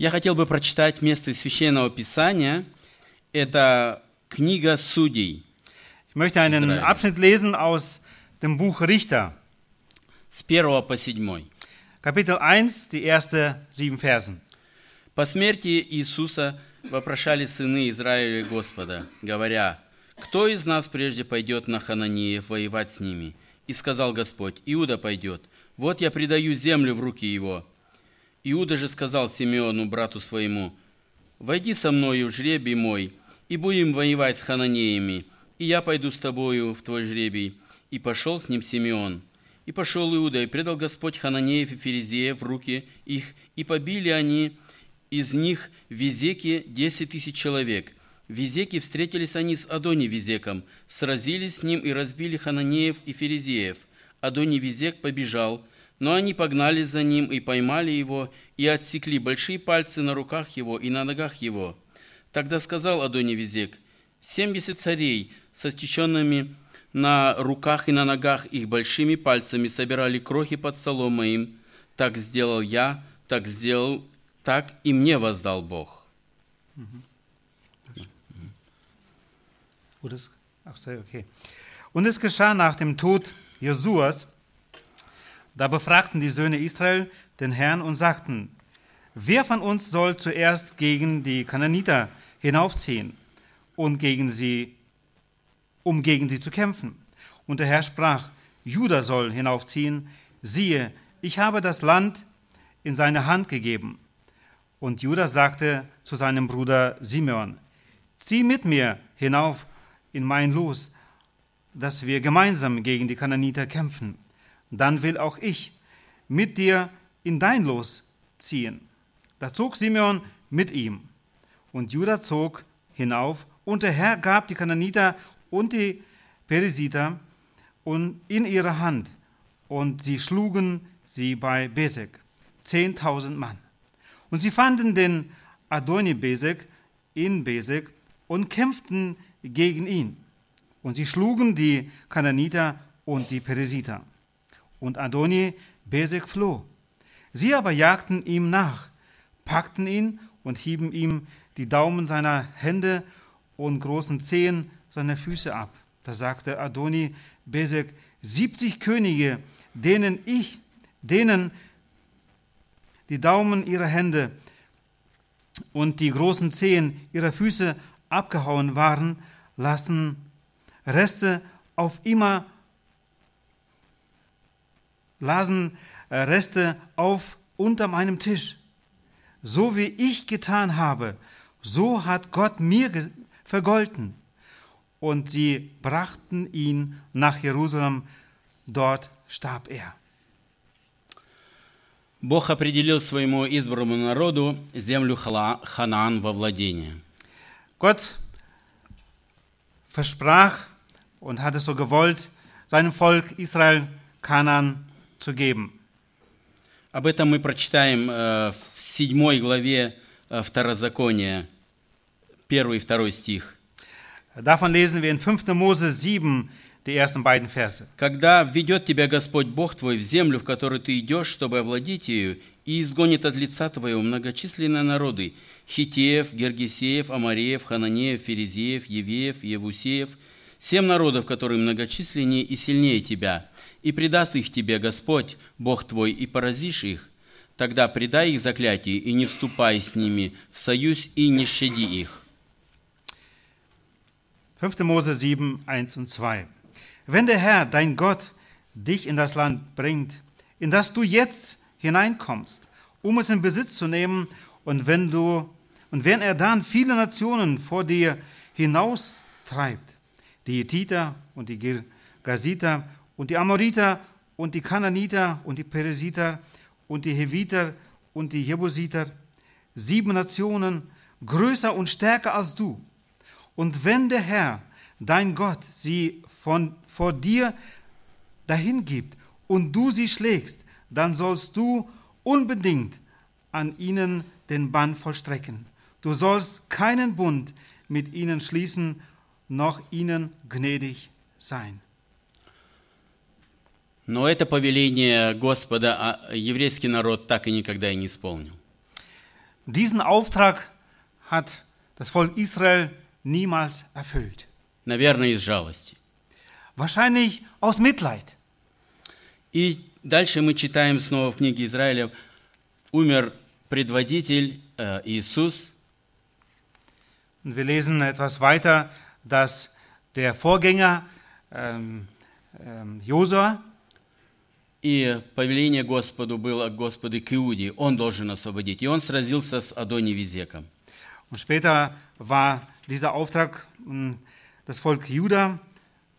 Я хотел бы прочитать место из Священного Писания. Это книга Судей Ich möchte einen Israel. Abschnitt lesen aus dem Buch Richter, с 1 по 7. Kapitel 1, die ersten sieben Versen. По смерти Иисуса вопрошали сыны Израиля Господа, говоря, «Кто из нас прежде пойдет на Хананеев воевать с ними?» И сказал Господь, «Иуда пойдет. Вот я предаю землю в руки его». Иуда же сказал Симеону, брату своему, «Войди со мною в жребий мой, и будем воевать с Хананеями, и я пойду с тобою в твой жребий». И пошел с ним Симеон. И пошел Иуда, и предал Господь Хананеев и Ферезеев в руки их, и побили они из них в Визеке десять тысяч человек. В Визеке встретились они с Адони Визеком, сразились с ним и разбили Хананеев и Ферезеев. Адони Визек побежал, но они погнались за ним и поймали его, и отсекли большие пальцы на руках его и на ногах его. Тогда сказал Адони Визек, «Семьдесят царей с отеченными на руках и на ногах их большими пальцами собирали крохи под столом моим. Так сделал я, так сделал, так и мне воздал Бог». Und es geschah nach dem Tod Josuas, da befragten die Söhne Israel den Herrn und sagten, wer von uns soll zuerst gegen die Kananiter hinaufziehen und gegen sie, um gegen sie zu kämpfen? Und der Herr sprach, Juda soll hinaufziehen, siehe, ich habe das Land in seine Hand gegeben. Und Judah sagte zu seinem Bruder Simeon, zieh mit mir hinauf in mein Los, dass wir gemeinsam gegen die Kananiter kämpfen. Dann will auch ich mit dir in dein Los ziehen. Da zog Simeon mit ihm. Und Judah zog hinauf, und der Herr gab die Kananiter und die Perisiter und in ihre Hand, und sie schlugen sie bei Besek, zehntausend Mann. Und sie fanden den Adoni-Besek in Besek und kämpften gegen ihn. Und sie schlugen die Kananiter und die Peresiter. Und Adoni Besek floh. Sie aber jagten ihm nach, packten ihn und hieben ihm die Daumen seiner Hände und großen Zehen seiner Füße ab. Da sagte Adoni Besek, 70 Könige, denen ich, denen die Daumen ihrer Hände und die großen Zehen ihrer Füße abgehauen waren, lassen Reste auf immer lasen äh, Reste auf unter meinem Tisch. So wie ich getan habe, so hat Gott mir ge- vergolten. Und sie brachten ihn nach Jerusalem, dort starb er. Бог определил своему избранному народу землю Хала- Ханаан во владение. Gott versprach und hat es so gewollt, seinem Volk Israel Kanaan zu geben. Об этом мы прочитаем э, в седьмой главе э, Второзакония, первый и второй стих. Davon lesen wir in 5. Mose 7 die ersten beiden Verse. «Когда введет тебя Господь Бог твой в землю, в которую ты идешь, чтобы овладеть ею, и изгонит от лица твоего многочисленные народы, Хитеев, Гергесеев, Амареев, Хананеев, Ферезеев, Евеев, Евусеев, семь народов, которые многочисленнее и сильнее тебя, и предаст их тебе Господь, Бог твой, и поразишь их, тогда предай их заклятию, и не вступай с ними в союз, и не щади их». 5. Mose 7, 1 und 2. Wenn der Herr, dein Gott, dich in das Land bringt, in das du jetzt hineinkommst, um es in Besitz zu nehmen, und wenn du und wenn er dann viele Nationen vor dir hinaustreibt, die Hethiter und die Girgasiter und die Amoriter und die Kananiter und die Peresiter und die Heviter und die Jebusiter, sieben Nationen, größer und stärker als du, und wenn der Herr, dein Gott, sie von, vor dir dahin gibt und du sie schlägst, dann sollst du unbedingt an ihnen den Bann vollstrecken. Du sollst keinen Bund mit ihnen schließen, noch ihnen gnädig sein. Но это повеление Господа а еврейский народ так и никогда и не исполнил. Diesen Auftrag hat das Volk Israel niemals erfüllt. Наверное, из жалости. Wahrscheinlich aus Mitleid. И дальше мы читаем снова в книге Израиля, умер предводитель э, Иисус, Und wir lesen etwas weiter, dass der Vorgänger ähm, ähm, Josua и повеление Господу было Господу к Иуде, он должен освободить. И он сразился с Адони Визеком. und später war dieser Auftrag mh, das Volk Juda,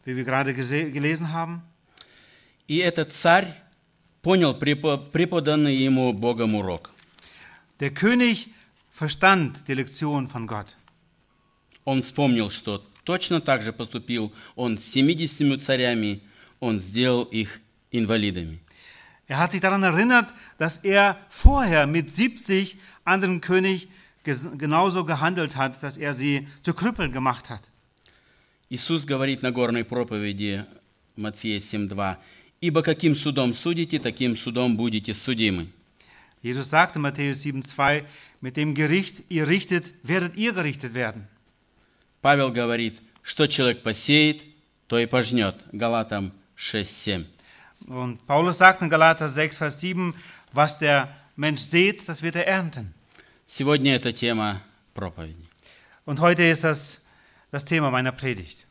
wie wir gerade gelesen haben. И этот царь понял препо- преподанный ему Богом урок. Der König verstand die Lektion von Gott. Он вспомнил, что точно так же поступил он с 70 царями, он сделал их инвалидами. Er hat sich daran erinnert, dass er vorher mit 70 anderen König genauso gehandelt hat, dass er sie zu Krüppeln gemacht hat. Иисус говорит на горной проповеди Матфея 7.2, «Ибо каким судом судите, таким судом будете судимы». Jesus sagte Matthäus 7,2, mit dem Gericht ihr richtet, werdet ihr gerichtet werden. Павел говорит, что человек посеет, то и пожнет. Галатам 6.7. Und Paulus sagt in Galater 6, Vers 7, was der Mensch sät, das wird er ernten. Сегодня это тема проповеди. Und heute ist das das Thema meiner Predigt.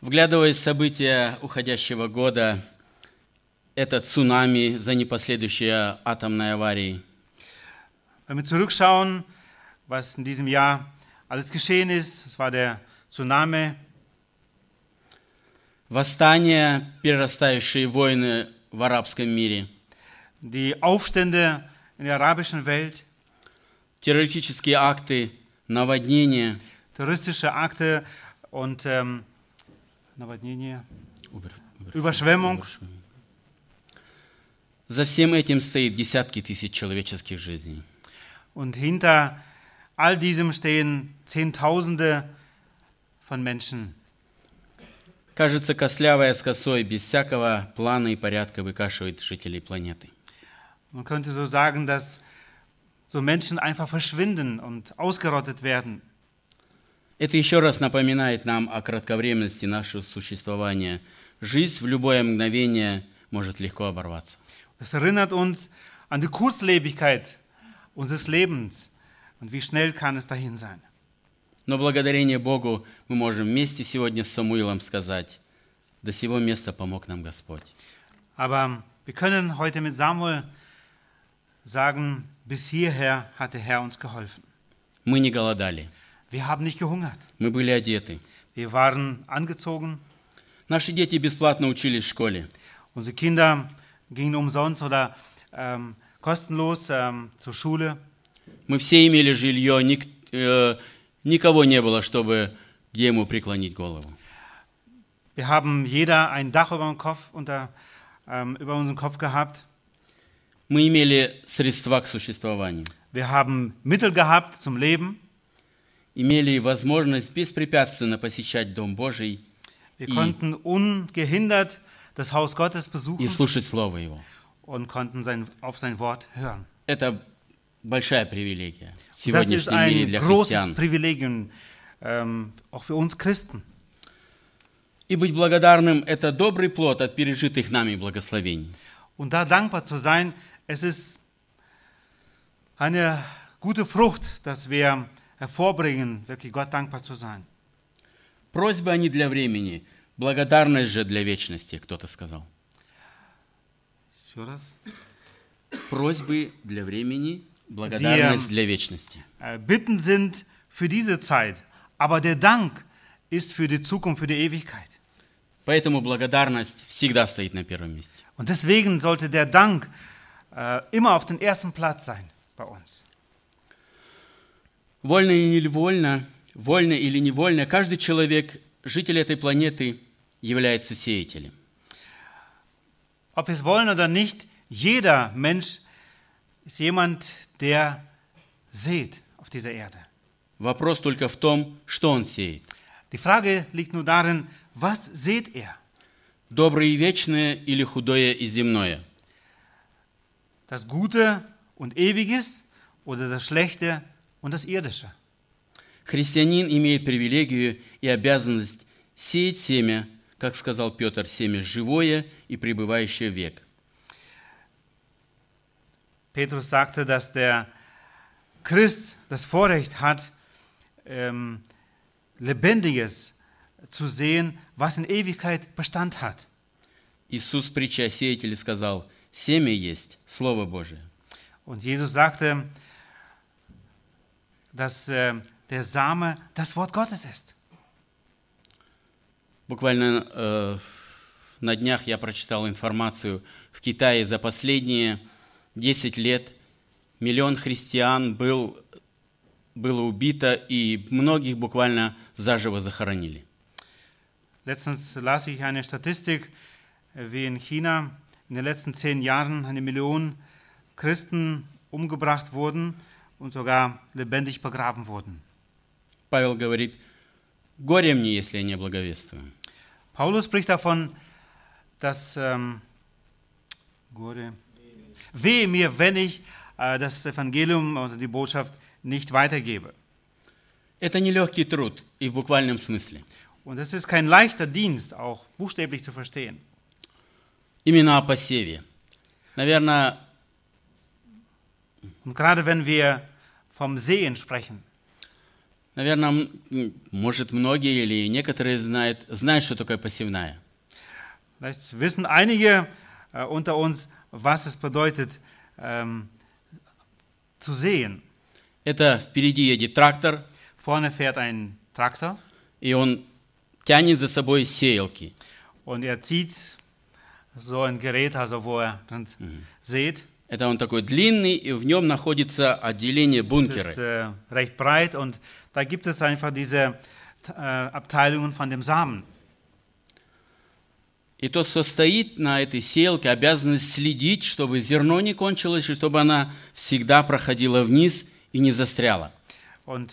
Вглядываясь в события уходящего года, это цунами за непоследующей атомной аварией, Wenn wir zurückschauen, was in diesem Jahr alles geschehen ist, es war der Tsunami, восстания, перерастающие войны в арабском мире, die Aufstände in der arabischen Welt, террористические акты, наводнения, terroristische Akte und ähm, убер- Überschwemmung. За всем этим стоит десятки тысяч человеческих жизней. Und hinter all diesem stehen Zehntausende von Menschen. Кажется, кослявая с косой, без всякого плана и порядка выкашивает жителей планеты. Man könnte so sagen, dass so Menschen einfach verschwinden und ausgerottet werden. Это еще раз напоминает нам о кратковременности нашего существования. Жизнь в любое мгновение может легко оборваться. Das erinnert uns an die Kurzlebigkeit unseres Lebens und wie schnell kann es dahin sein. Но благодарение Богу мы можем вместе сегодня с Самуилом сказать, до сего места помог нам Господь. Aber wir können heute mit Samuel sagen, bis hierher hat der Herr uns geholfen. Мы не голодали, Wir haben nicht gehungert. мы были одеты. Wir waren angezogen. Наши дети бесплатно учились в школе. Unsere Kinder gingen umsonst oder ähm, kostenlos ähm, zur Schule. Мы все имели жилье, ник- э, никого не было, чтобы где ему преклонить голову. Wir haben jeder ein Dach über dem Kopf unter, ähm, über unseren Kopf gehabt. Мы имели средства к существованию, Wir haben Mittel gehabt zum Leben. имели возможность беспрепятственно посещать Дом Божий Wir I- konnten ungehindert das Haus Gottes и besuchen слушать Слово Его. und konnten sein, auf sein Wort hören. Это большая привилегия в сегодняшнем мире для христиан. Privileg, ähm, auch für uns Christen. И быть благодарным – это добрый плод от пережитых нами благословений. Und da dankbar zu sein, es ist eine gute Frucht, dass wir hervorbringen, wirklich Gott dankbar zu sein. Просьбы они для времени, благодарность же для вечности, кто-то сказал. Еще раз. Просьбы для времени, благодарность для вечности. Äh, Bitten sind für diese Zeit, aber der Dank ist für die Zukunft, für die Ewigkeit. Поэтому благодарность всегда стоит на первом месте. Und deswegen sollte der Dank äh, immer auf den ersten Platz sein bei uns. Вольно или невольно, вольно или невольно, каждый человек, житель этой планеты, является сеятелем. Ob wir es wollen oder nicht, jeder Mensch ist jemand, der sät auf dieser Erde. Вопрос только в том, что он сеет. Die Frage liegt nur darin, was sät er? Доброе и вечное или худое и земное? Das Gute und Ewiges oder das Schlechte und das Irdische. Христианин имеет привилегию и обязанность сеять семя, как сказал Петр, семя живое и пребывающее век. Petrus sagte, dass der Christ das Vorrecht hat, ähm, Lebendiges zu sehen, was in Ewigkeit Bestand hat. Иисус, притча о сеятеле, сказал, семя есть Слово Божие. Und Jesus sagte, dass äh, der Same das Wort Gottes ist. Буквально э, на днях я прочитал информацию, в Китае за последние 10 лет миллион христиан был, было убито, и многих буквально заживо захоронили. Letztens las ich eine Statistik, äh, wie in China in den letzten zehn Jahren eine Million Christen umgebracht wurden und sogar lebendig begraben wurden. Павел говорит, горе мне, если я не благовествую. Paulus spricht davon, dass ähm, Gore- wehe mir, wenn ich äh, das Evangelium, also die Botschaft, nicht weitergebe. Это нелегкий труд, и в буквальном смысле. Und es ist kein leichter Dienst, auch buchstäblich zu verstehen. Именно о посеве. Наверное, Und gerade wenn wir vom Sehen sprechen, наверное, м, может, многие или некоторые знают, знают, что такое посевная. vielleicht wissen einige äh, unter uns, was es bedeutet, ähm, zu sehen. Это впереди едет трактор, Vorne fährt ein Traktor и он тянет за собой сеялки. und er zieht so ein Gerät, also wo er drin sät. Это он такой длинный, и в нем находится отделение Es ist бункеры. äh, recht breit und da gibt es einfach diese äh, Abteilungen von dem Samen. И тот, кто стоит на этой сеялке, обязан следить, чтобы зерно не кончилось, и чтобы она всегда проходила вниз и не застряла. Und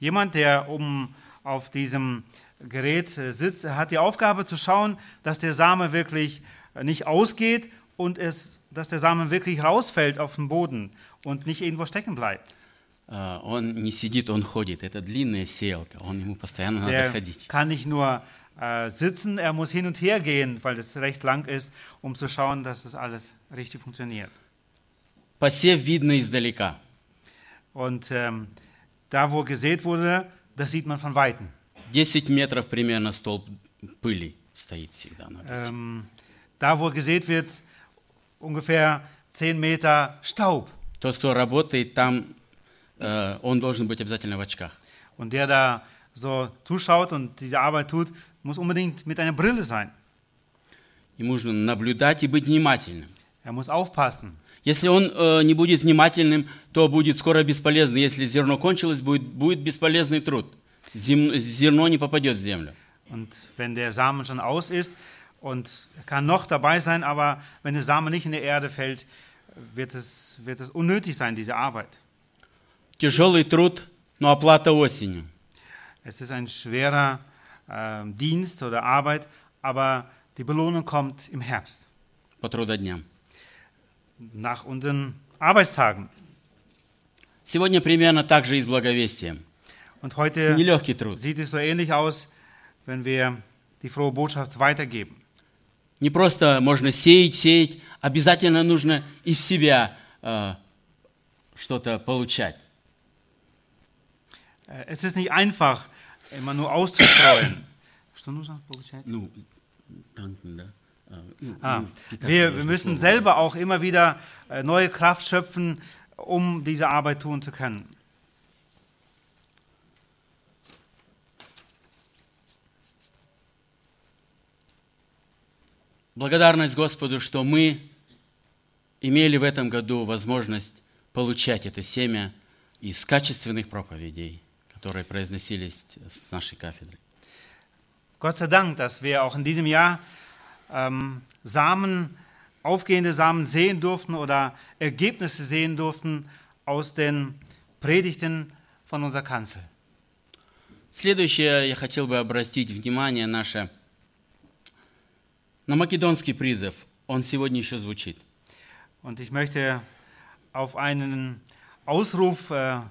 jemand, der oben auf diesem Gerät äh, sitzt, hat die Aufgabe zu schauen, dass der Same wirklich äh, nicht ausgeht und es, dass der Samen wirklich rausfällt auf den Boden und nicht irgendwo stecken bleibt. А, Он не сидит, он ходит. Это длинная сеялка, он ему постоянно надо Der ходить. kann nicht nur äh, sitzen, er muss hin und her gehen, weil es recht lang ist, um zu schauen, dass das alles richtig funktioniert. Посев видно издалека. Und ähm, da, wo gesät wurde, das sieht man von Weitem. 10 метров примерно столб пыли стоит всегда. над этим. Ähm, da, wo gesät wird, ungefähr 10 Meter Staub. Тот, кто работает там, э, он должен быть обязательно в очках. Und der da so zuschaut und diese Arbeit tut, muss unbedingt mit einer Brille sein. Ему нужно наблюдать и быть внимательным. Er muss aufpassen. Если он э, не будет внимательным, то будет скоро бесполезно. Если зерно кончилось, будет, будет бесполезный труд. Зем- зерно не попадет в землю. Und wenn der Samen schon aus ist und er kann noch dabei sein, aber wenn der Samen nicht in die Erde fällt, wird es, wird es unnötig sein, diese Arbeit. Тяжелый труд, но оплата осенью. Es ist ein schwerer äh, Dienst oder Arbeit, aber die Belohnung kommt im Herbst, по трудодням. nach unseren Arbeitstagen. Сегодня примерно так же и с благовестием. Und heute Нелегкий труд. sieht es so ähnlich aus, wenn wir die frohe Botschaft weitergeben. Не просто можно сеять, сеять, обязательно нужно из себя э, что-то получать. Äh, Es ist nicht einfach, immer nur auszustreuen. Что нужно получать? Ну, танки, да. Ah, wir, wir müssen selber auch immer wieder äh, neue Kraft schöpfen, um diese Arbeit tun zu können. Благодарность Господу, что мы имели в этом году возможность получать это семя из качественных проповедей, которые произносились с нашей кафедры. Gott sei Dank, dass wir auch in diesem Jahr ähm, Samen, aufgehende Samen sehen durften oder Ergebnisse sehen durften aus den Predigten von unserer Kanzel. Следующее я хотел бы обратить внимание наше на македонский призыв. Он сегодня еще звучит. Und ich möchte auf einen Ausruf äh,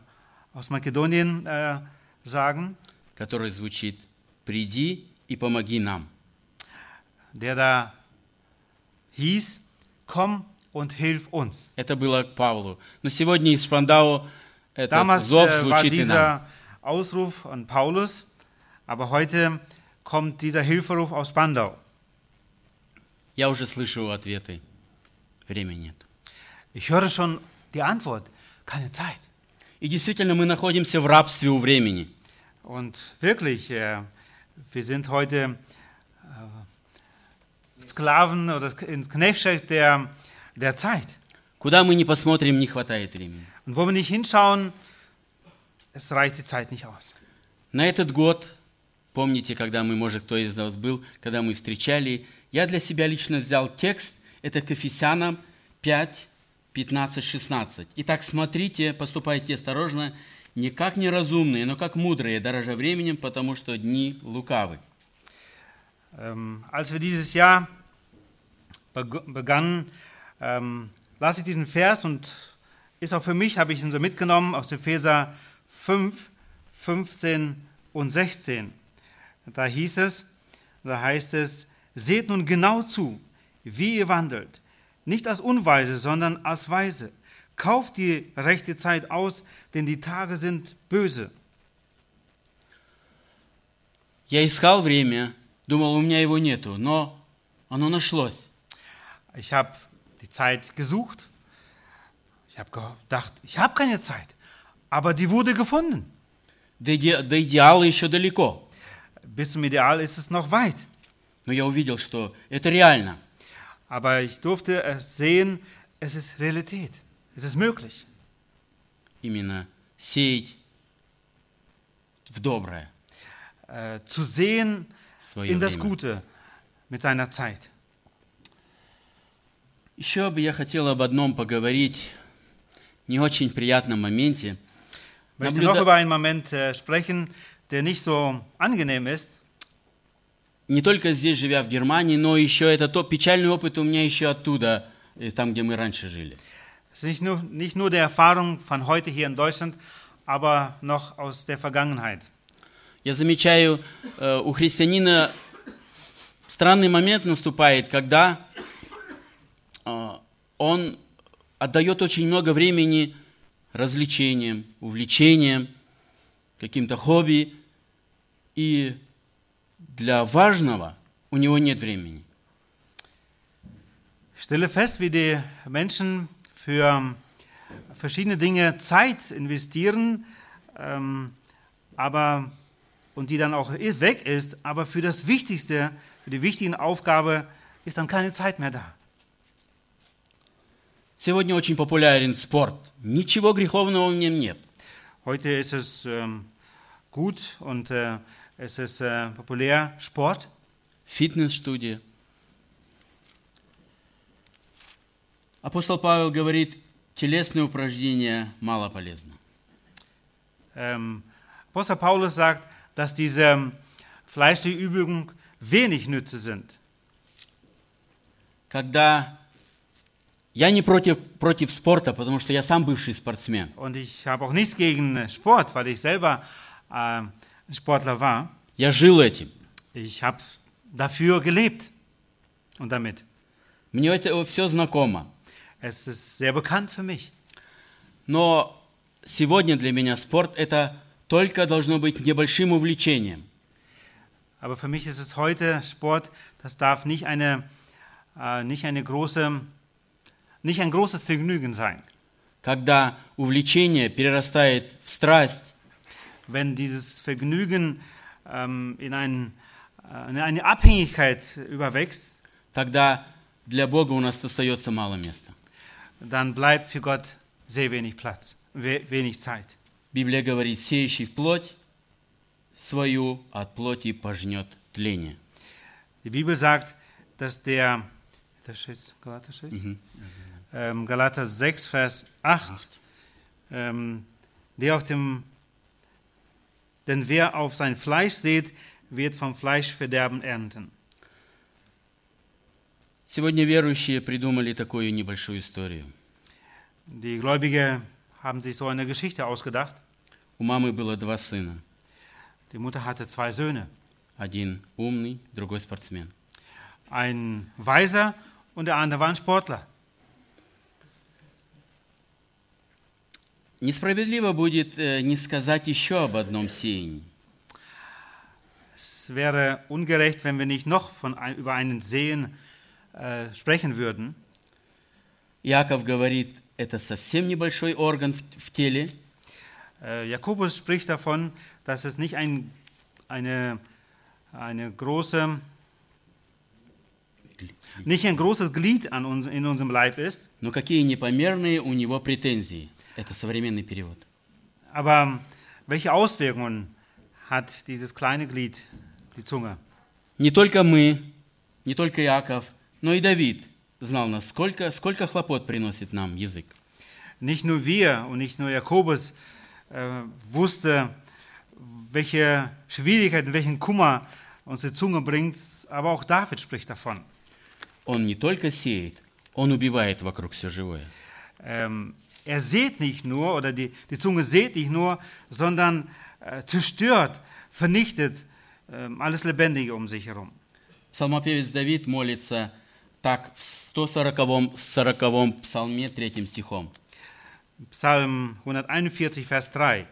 aus Makedonien äh, sagen, который звучит «Приди и помоги нам». der da hieß, komm und hilf uns. Это было к Павлу. Но сегодня из Шпандау этот Damals зов äh, war звучит и нам. dieser Ausruf an Paulus, aber heute kommt dieser Hilferuf aus Spandau. Я уже слышу ответы. Времени нет. Ich höre schon die Antwort, keine Zeit. И действительно, мы находимся в рабстве у времени. Und wirklich, äh, wir sind heute äh, Sklaven oder ins Knechtschaft der, der Zeit. Куда мы не посмотрим, не хватает времени. Und wo wir nicht hinschauen, es reicht die Zeit nicht aus. На этот год, помните, когда мы, может, кто из вас был, когда мы встречали, я для себя лично взял текст, это к Ефесянам 5, 15, 16. Итак, смотрите, поступайте осторожно, не как неразумные, но как мудрые, дорожа временем, потому что дни лукавы. Ähm, als wir dieses Jahr beg- begannen, ähm, las ich diesen Vers und ist auch für mich, habe ich ihn so mitgenommen aus Epheser 5, 15 und 16. Da hieß es, da heißt es, seht nun genau zu, wie ihr wandelt, nicht als Unweise, sondern als Weise. Kauft die rechte Zeit aus, denn die Tage sind böse. Я искал время, думал, у меня его нету, но оно нашлось. Ich habe die Zeit gesucht. Ich habe gedacht, ich habe keine Zeit. Aber die wurde gefunden. До, иде- до идеала еще далеко. Bis zum Ideal ist es noch weit. Но я увидел, что это реально. Aber ich durfte es sehen, es ist Realität. Es ist möglich. Именно сеять в доброе Äh, zu sehen свое in das время. Gute mit seiner Zeit. Еще бы я хотел об одном поговорить, не очень приятном моменте. Ich möchte Наблюда- noch über einen Moment äh, sprechen, der nicht so angenehm ist. Не только здесь, живя в Германии, но еще это то печальный опыт у меня еще оттуда, э, там, где мы раньше жили. Es ist nicht nur, nicht nur die Erfahrung von heute hier in Deutschland, aber noch aus der Vergangenheit. Я замечаю, э, у христианина странный момент наступает, когда э, он отдает очень много времени развлечениям, увлечениям, каким-то хобби, и для важного у него нет времени. Ich stelle fest, wie die Menschen für verschiedene Dinge Zeit investieren, ähm, aber, und die dann auch weg ist, aber für das Wichtigste, für die wichtigen Aufgabe ist dann keine Zeit mehr da. Сегодня очень популярен спорт. Ничего греховного в нем нет. Heute ist es ähm, gut und äh, es ist äh, populär Sport. Фитнес-студия. Апостол Павел говорит, телесные упражнения мало полезны. Ähm, Apostel Paulus sagt, dass diese fleischliche Übungen wenig Nütze sind. Когда я не против, против спорта, потому что я сам бывший спортсмен. Und ich habe auch nichts gegen Sport, weil ich selber äh, Sportler war. Я жил этим. Ich habe dafür gelebt und damit. Мне это все знакомо. Es ist sehr bekannt für mich. Но сегодня для меня спорт это только должно быть небольшим увлечением. Aber für mich ist es heute Sport, das darf nicht, eine, äh, nicht, eine große, nicht ein großes Vergnügen sein. Когда увлечение перерастает в страсть, Wenn dieses Vergnügen ähm, in, ein, äh, in eine Abhängigkeit überwächst, тогда для Бога у нас остается мало места. dann bleibt für Gott sehr wenig Platz, we wenig Zeit. Библия говорит, сеющий в плоть свою от плоти пожнет тление. Die Bibel sagt, dass der, das ist Galater, 6? ähm, Galater 6, Vers 8, ähm, der auf dem, denn wer auf sein Fleisch sät, wird vom Fleischverderben ernten. Сегодня верующие придумали такую небольшую историю. Die Gläubige haben sich so eine Geschichte ausgedacht. У мамы было два сына. Die Mutter hatte zwei Söhne, Один умный, другой спортсмен. ein Weiser und der andere war ein Sportler. Несправедливо будет э, не сказать еще об одном сеянии. Es wäre ungerecht, wenn wir nicht noch von, ein- über einen Sehen äh, sprechen würden. Иаков говорит, это совсем небольшой орган в, в теле, Äh, Jakobus spricht davon, dass es nicht ein, eine, eine große, nicht ein großes Glied an uns, in unserem Leib ist, но какие непомерные у него претензии. Это современный перевод. aber welche Auswirkungen hat dieses kleine Glied, die Zunge? Не только мы, не только Иаков, но и Давид знал, насколько, сколько хлопот приносит нам язык. Nicht nur wir und nicht nur Jakobus äh, wusste, welche Schwierigkeiten, welchen Kummer unsere Zunge bringt, aber auch David spricht davon. Он не только сеет, он убивает вокруг все живое. Ähm, er sät nicht nur, oder die, die Zunge sät nicht nur, sondern äh, zerstört, vernichtet ähm, alles Lebendige um sich herum. Псалмопевец Давид молится так в 140 40 псалме 3 стихом. Psalm 141, Vers 3.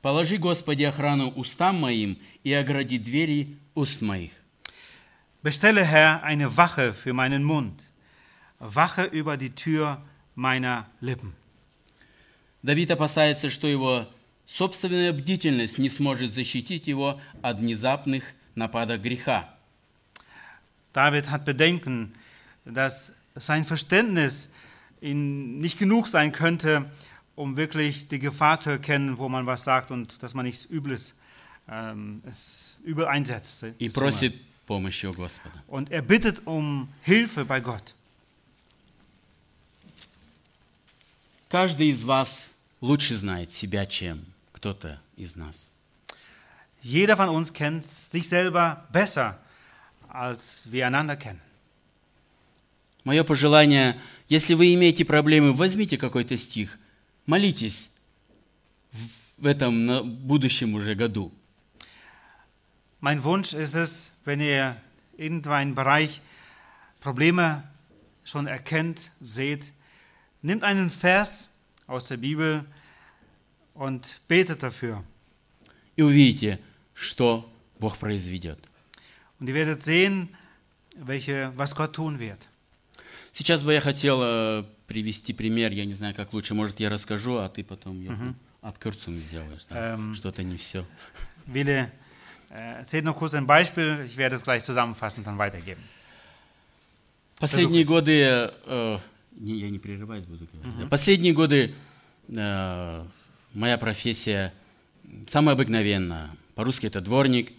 «Положи, Господи, охрану устам моим и огради двери уст моих». Bestelle, Herr, eine Wache für meinen Mund, Wache über die Tür meiner Lippen. Давид опасается, что его собственная бдительность не сможет защитить его от внезапных нападок греха. David hat Bedenken, dass sein Verständnis ihn nicht genug sein könnte, um wirklich die Gefahr zu erkennen, wo man was sagt und dass man nichts Übles, ähm, es übel einsetzt. и просит помощи у Господа. Und er bittet um Hilfe bei Gott. Каждый из вас лучше знает себя, чем кто-то из нас. Jeder von uns kennt sich selber besser, als wir einander kennen. Мое пожелание, если вы имеете проблемы, возьмите какой-то стих, молитесь в- этом будущем уже году. Mein Wunsch ist es, wenn ihr irgendeinen Bereich Probleme schon erkennt, seht, nehmt einen Vers aus der Bibel und betet dafür. И увидите, что Бог произведет. Und ihr werdet sehen, welche, was Gott tun wird. Сейчас бы я хотел э, привести пример, я не знаю, как лучше, может, я расскажу, а ты потом Jochen, Abkürzung сделаешь. да? Ähm. Что-то не все. Wille, äh, erzählt noch kurz ein Beispiel, ich werde es gleich zusammenfassend dann weitergeben. Последние годы, э, не, я не прерываюсь буду говорить. да. Последние годы э, моя профессия самая обыкновенная. По-русски это дворник,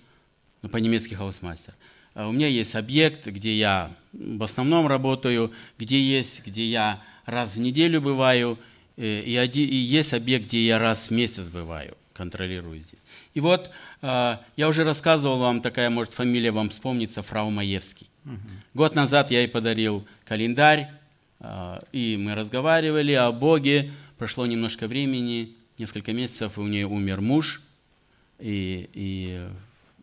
но по-немецки Hausmeister. А У меня есть объект, где я в основном работаю, где есть, где я раз в неделю бываю, э, и, оди- и есть объект, где я раз в месяц бываю, контролирую здесь. И вот э, я уже рассказывал вам, такая, может, фамилия вам вспомнится, фрау Маевский. Год назад я ей подарил календарь, и мы разговаривали о Боге. Прошло немножко времени, несколько месяцев, и у нее умер муж. И, и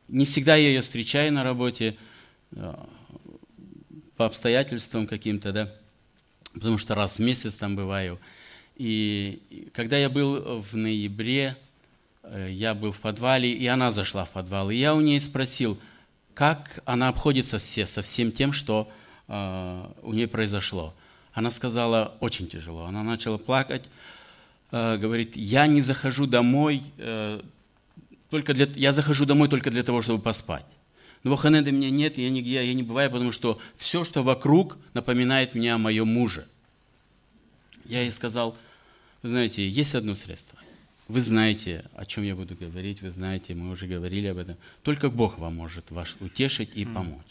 не всегда я ее встречаю на работе а, по обстоятельствам каким-то, да, потому что раз в месяц там бываю. И когда я был в ноябре, э, я был в подвале, и она зашла в подвал. И я у нее спросил, как она обходится все, со всем тем, что э, у нее произошло. Она сказала, очень тяжело. Она начала плакать, э, говорит, я не захожу домой, э, только для, я захожу домой только для того, чтобы поспать. Но в Ханеде меня нет, я нигде, я не бываю, потому что все, что вокруг, напоминает мне о моем муже. Я ей сказал, вы знаете, есть одно средство. Вы знаете, о чем я буду говорить, вы знаете, мы уже говорили об этом. Только Бог вам может вас утешить и помочь.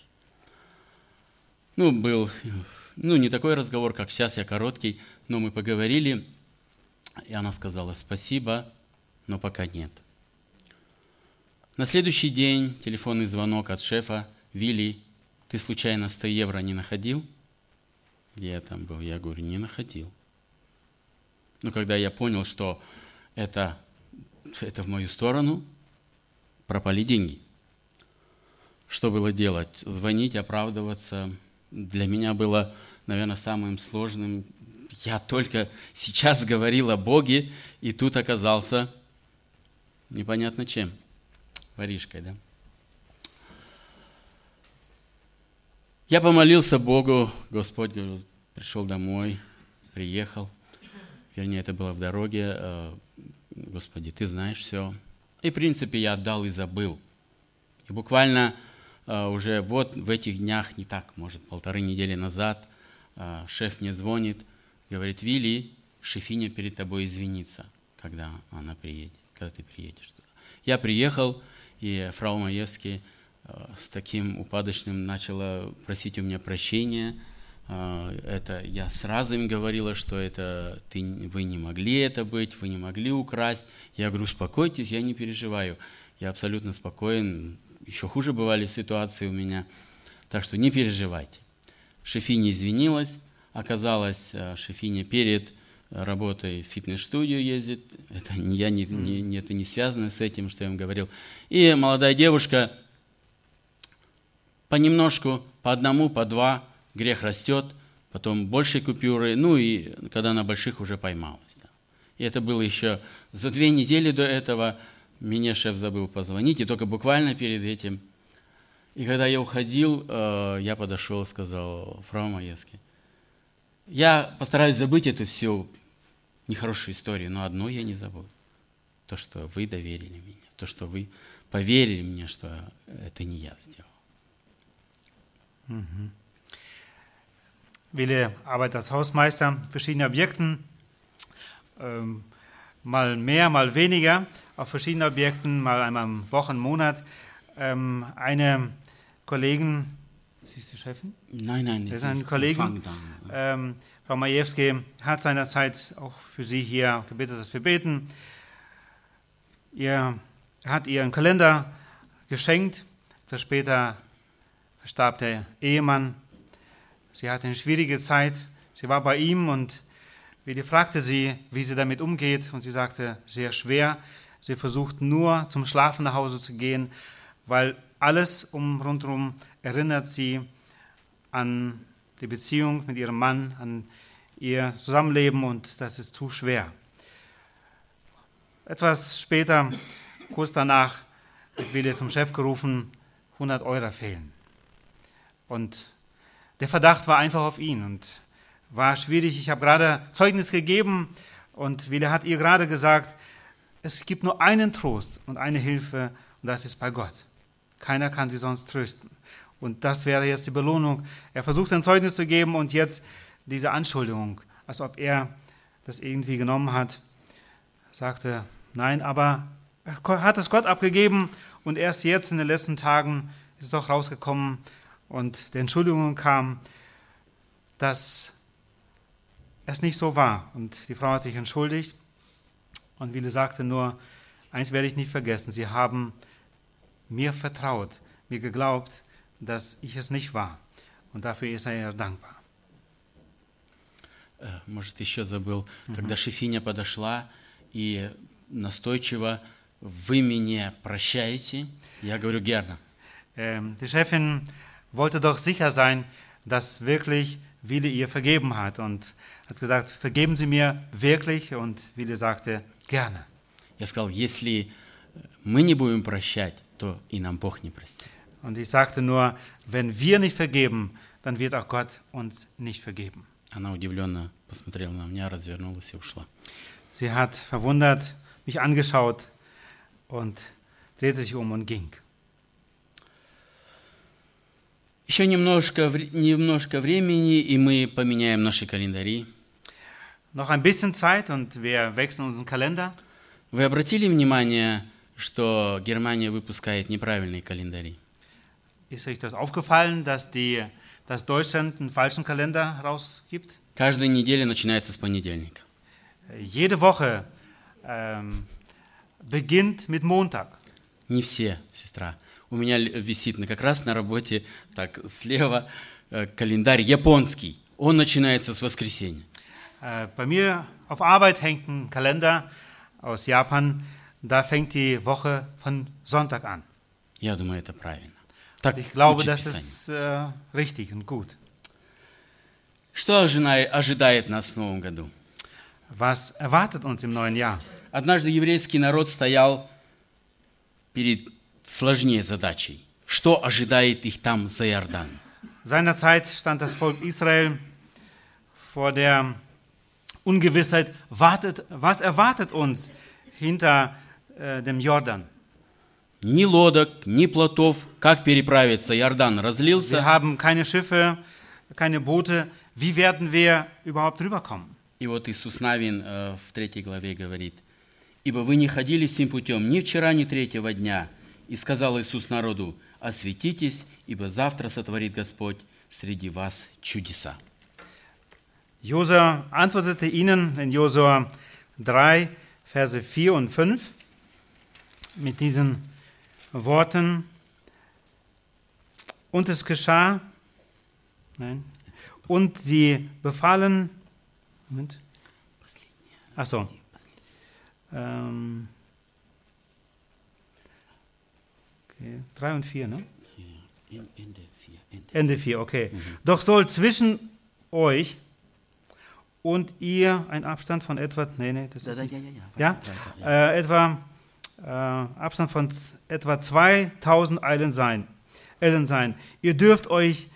Ну, был, ну, не такой разговор, как сейчас, я короткий, но мы поговорили, и она сказала спасибо, но пока нет. На следующий день телефонный звонок от шефа, Вилли, ты случайно 100 евро не находил? Где я там был? Я говорю, не находил. Но когда я понял, что это, это в мою сторону, пропали деньги. Что было делать? Звонить, оправдываться. Для меня было, наверное, самым сложным. Я только сейчас говорил о Боге, и тут оказался непонятно чем. Воришкой, да? Я помолился Богу, Господь говорю, пришел домой, приехал. Вернее, это было в дороге. Э, Господи, Ты знаешь все. И, в принципе, я отдал и забыл. И буквально уже вот в этих днях, не так, может, полторы недели назад, э, шеф мне звонит, говорит, Вилли, шефиня перед тобой извинится, когда она приедет, когда ты приедешь туда. Я приехал, и фрау Маевский – Э, с таким упадочным начала просить у меня прощения. Это я сразу им говорила, что это ты, вы не могли это быть, вы не могли украсть. Я говорю, успокойтесь, я не переживаю. Я абсолютно спокоен. Еще хуже бывали ситуации у меня. Так что не переживайте. Шефиня извинилась. Оказалось, э, Шефиня перед работой в фитнес-студию ездит. Это, я не, не, это не связано с этим, что я им говорил. И молодая девушка понемножку, по одному, по два, грех растет, потом большие купюры, ну и когда на больших уже поймалась. Да. И это было еще за две недели до этого, мне шеф забыл позвонить, и только буквально перед этим. И когда я уходил, э, я подошел сказал, фрау Маевский, я постараюсь забыть эту всю нехорошую историю, но одно я не забуду. То, что вы доверили мне, то, что вы поверили мне, что это не я сделал. Mhm. Wille arbeitet als Hausmeister verschiedene Objekten, ähm, mal mehr, mal weniger, auf verschiedenen Objekten, mal einmal im Wochen, Monat. Ähm, eine Kollegin, sie ist die Chefin? Nein, nein, das ist eine Kollegin. Ähm, Frau Majewski hat seinerzeit auch für Sie hier gebeten, dass wir beten. Ihr, er hat ihr einen Kalender geschenkt, das später starb der Ehemann. Sie hatte eine schwierige Zeit. Sie war bei ihm und Willi fragte sie, wie sie damit umgeht. Und sie sagte, sehr schwer. Sie versucht nur zum Schlafen nach Hause zu gehen, weil alles um rundherum erinnert sie an die Beziehung mit ihrem Mann, an ihr Zusammenleben und das ist zu schwer. Etwas später, kurz danach, wird Willi zum Chef gerufen, 100 Euro fehlen. Und der Verdacht war einfach auf ihn und war schwierig. Ich habe gerade Zeugnis gegeben und Wille hat ihr gerade gesagt, es gibt nur einen Trost und eine Hilfe und das ist bei Gott. Keiner kann sie sonst trösten. Und das wäre jetzt die Belohnung. Er versucht ein Zeugnis zu geben und jetzt diese Anschuldigung, als ob er das irgendwie genommen hat, sagte, nein, aber er hat es Gott abgegeben und erst jetzt in den letzten Tagen ist es doch rausgekommen, und die Entschuldigung kam, dass es nicht so war. Und die Frau hat sich entschuldigt und Wille sagte nur, eins werde ich nicht vergessen, sie haben mir vertraut, mir geglaubt, dass ich es nicht war. Und dafür ist er ihr dankbar. Может, еще забыл, когда Шефиня подошла и настойчиво «Вы меня прощаете?» Я говорю «Герна». Die Chefin wollte doch sicher sein, dass wirklich Wille ihr vergeben hat und hat gesagt, vergeben Sie mir wirklich? Und Wille sagte, gerne. Я сказал, если мы не будем прощать, то и нам Бог не простит. Und ich sagte nur, wenn wir nicht vergeben, dann wird auch Gott uns nicht vergeben. Она удивленно посмотрела на меня, развернулась и ушла. Sie hat verwundert mich angeschaut und drehte sich um und ging. Еще немножко, немножко времени, и мы поменяем наши календари. Noch ein bisschen Zeit und wir wechseln unseren Kalender. Вы обратили внимание, что Германия выпускает неправильные календари? Ist euch das aufgefallen, dass, die, dass Deutschland einen falschen Kalender rausgibt? Каждая неделя начинается с понедельника. Jede Woche ähm, beginnt mit Montag. Не все, сестра. У меня висит как раз на работе, так, слева, календарь японский. Он начинается с воскресенья. Äh, bei mir auf Arbeit hängt ein Kalender aus Japan. Da fängt die Woche von Sonntag an. Я думаю, это правильно. Так Ich glaube, das Писание. ist äh, richtig und gut. Что ожидает нас в новом году? Was erwartet uns im neuen Jahr? Однажды еврейский народ стоял перед сложнее задачей. Что ожидает их там за Иордан? Seinerzeit stand das Volk Israel vor der Ungewissheit, wartet, was erwartet uns hinter äh, dem Jordan? Ни лодок, ни плотов. Как переправиться? Иордан Wir разлился. haben keine Schiffe, keine Boote. Wie werden wir überhaupt rüberkommen? И вот Иисус Навин э, в третьей главе говорит, «Ибо вы не ходили сим путем ни вчера, ни третьего дня». И сказал Иисус народу, «Осветитесь, ибо завтра сотворит Господь среди вас чудеса». Josua antwortete ihnen in Josua 3, Verse 4 und 5 mit diesen Worten. Und es geschah, nein, und sie befahlen, Moment, achso, ähm, okay, 3 und 4, ne? Ende 4, okay. Doch soll zwischen euch und ihr ein Abstand von etwa, nee, nee, das ist nicht, ja, äh, etwa äh, Abstand von etwa 2000 Eilen sein, Ellen sein. Ihr dürft euch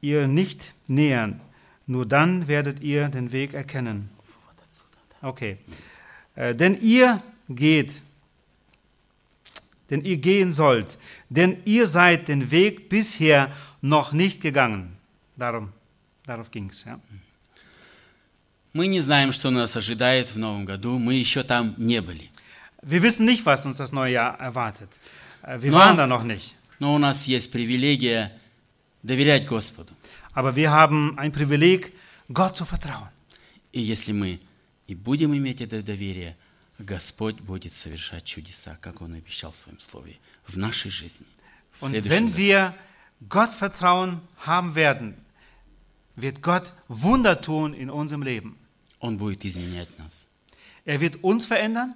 ihr nicht nähern, nur dann werdet ihr den Weg erkennen. Okay. Äh, denn ihr geht, denn ihr gehen sollt, denn ihr seid den Weg bisher noch nicht gegangen. Darum, darauf ging es. Ja. Мы не знаем, что нас ожидает в новом году. Мы еще там не были. Wir wissen nicht, was uns das neue Jahr erwartet. Äh, Wir No. waren da noch nicht. Но у нас есть привилегия доверять Господу. Aber wir haben ein Privileg, Gott zu vertrauen. И если мы и будем иметь это доверие, Господь будет совершать чудеса, как Он обещал в Своем Слове, в нашей жизни. В Und wenn году. wir Gott Vertrauen haben werden, wird Gott Wunder tun in unserem Leben. Он будет изменять нас Er wird uns verändern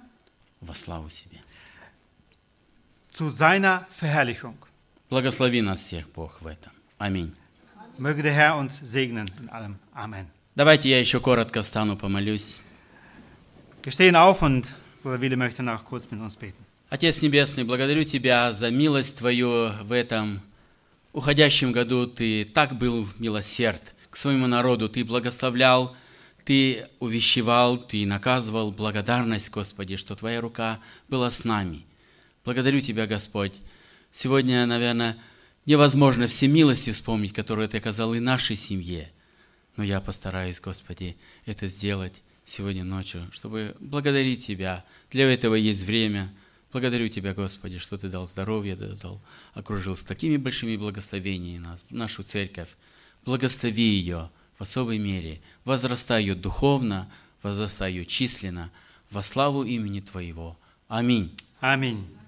во славу себе. zu seiner Verherrlichung. Благослови нас всех, Бог, в этом. Аминь. Möge der Herr uns segnen in allem. Amen. Давайте я еще коротко встану, помолюсь. Отец Небесный, благодарю Тебя за милость Твою в этом уходящем году. Ты так был милосерд к своему народу. Ты благословлял, Ты увещевал, Ты наказывал. Благодарность, Господи, что Твоя рука была с нами. Благодарю Тебя, Господь. Сегодня, наверное, невозможно все милости вспомнить, которые Ты оказал и нашей семье. Но я постараюсь, Господи, это сделать сегодня ночью, чтобы благодарить Тебя. Для этого есть время. Благодарю Тебя, Господи, что Ты дал здоровье, дал, окружил с такими большими благословениями нас, нашу церковь. Благослови ее в особой мере. Возрастай ее духовно, возрастай ее численно, во славу имени Твоего. Аминь. Amen.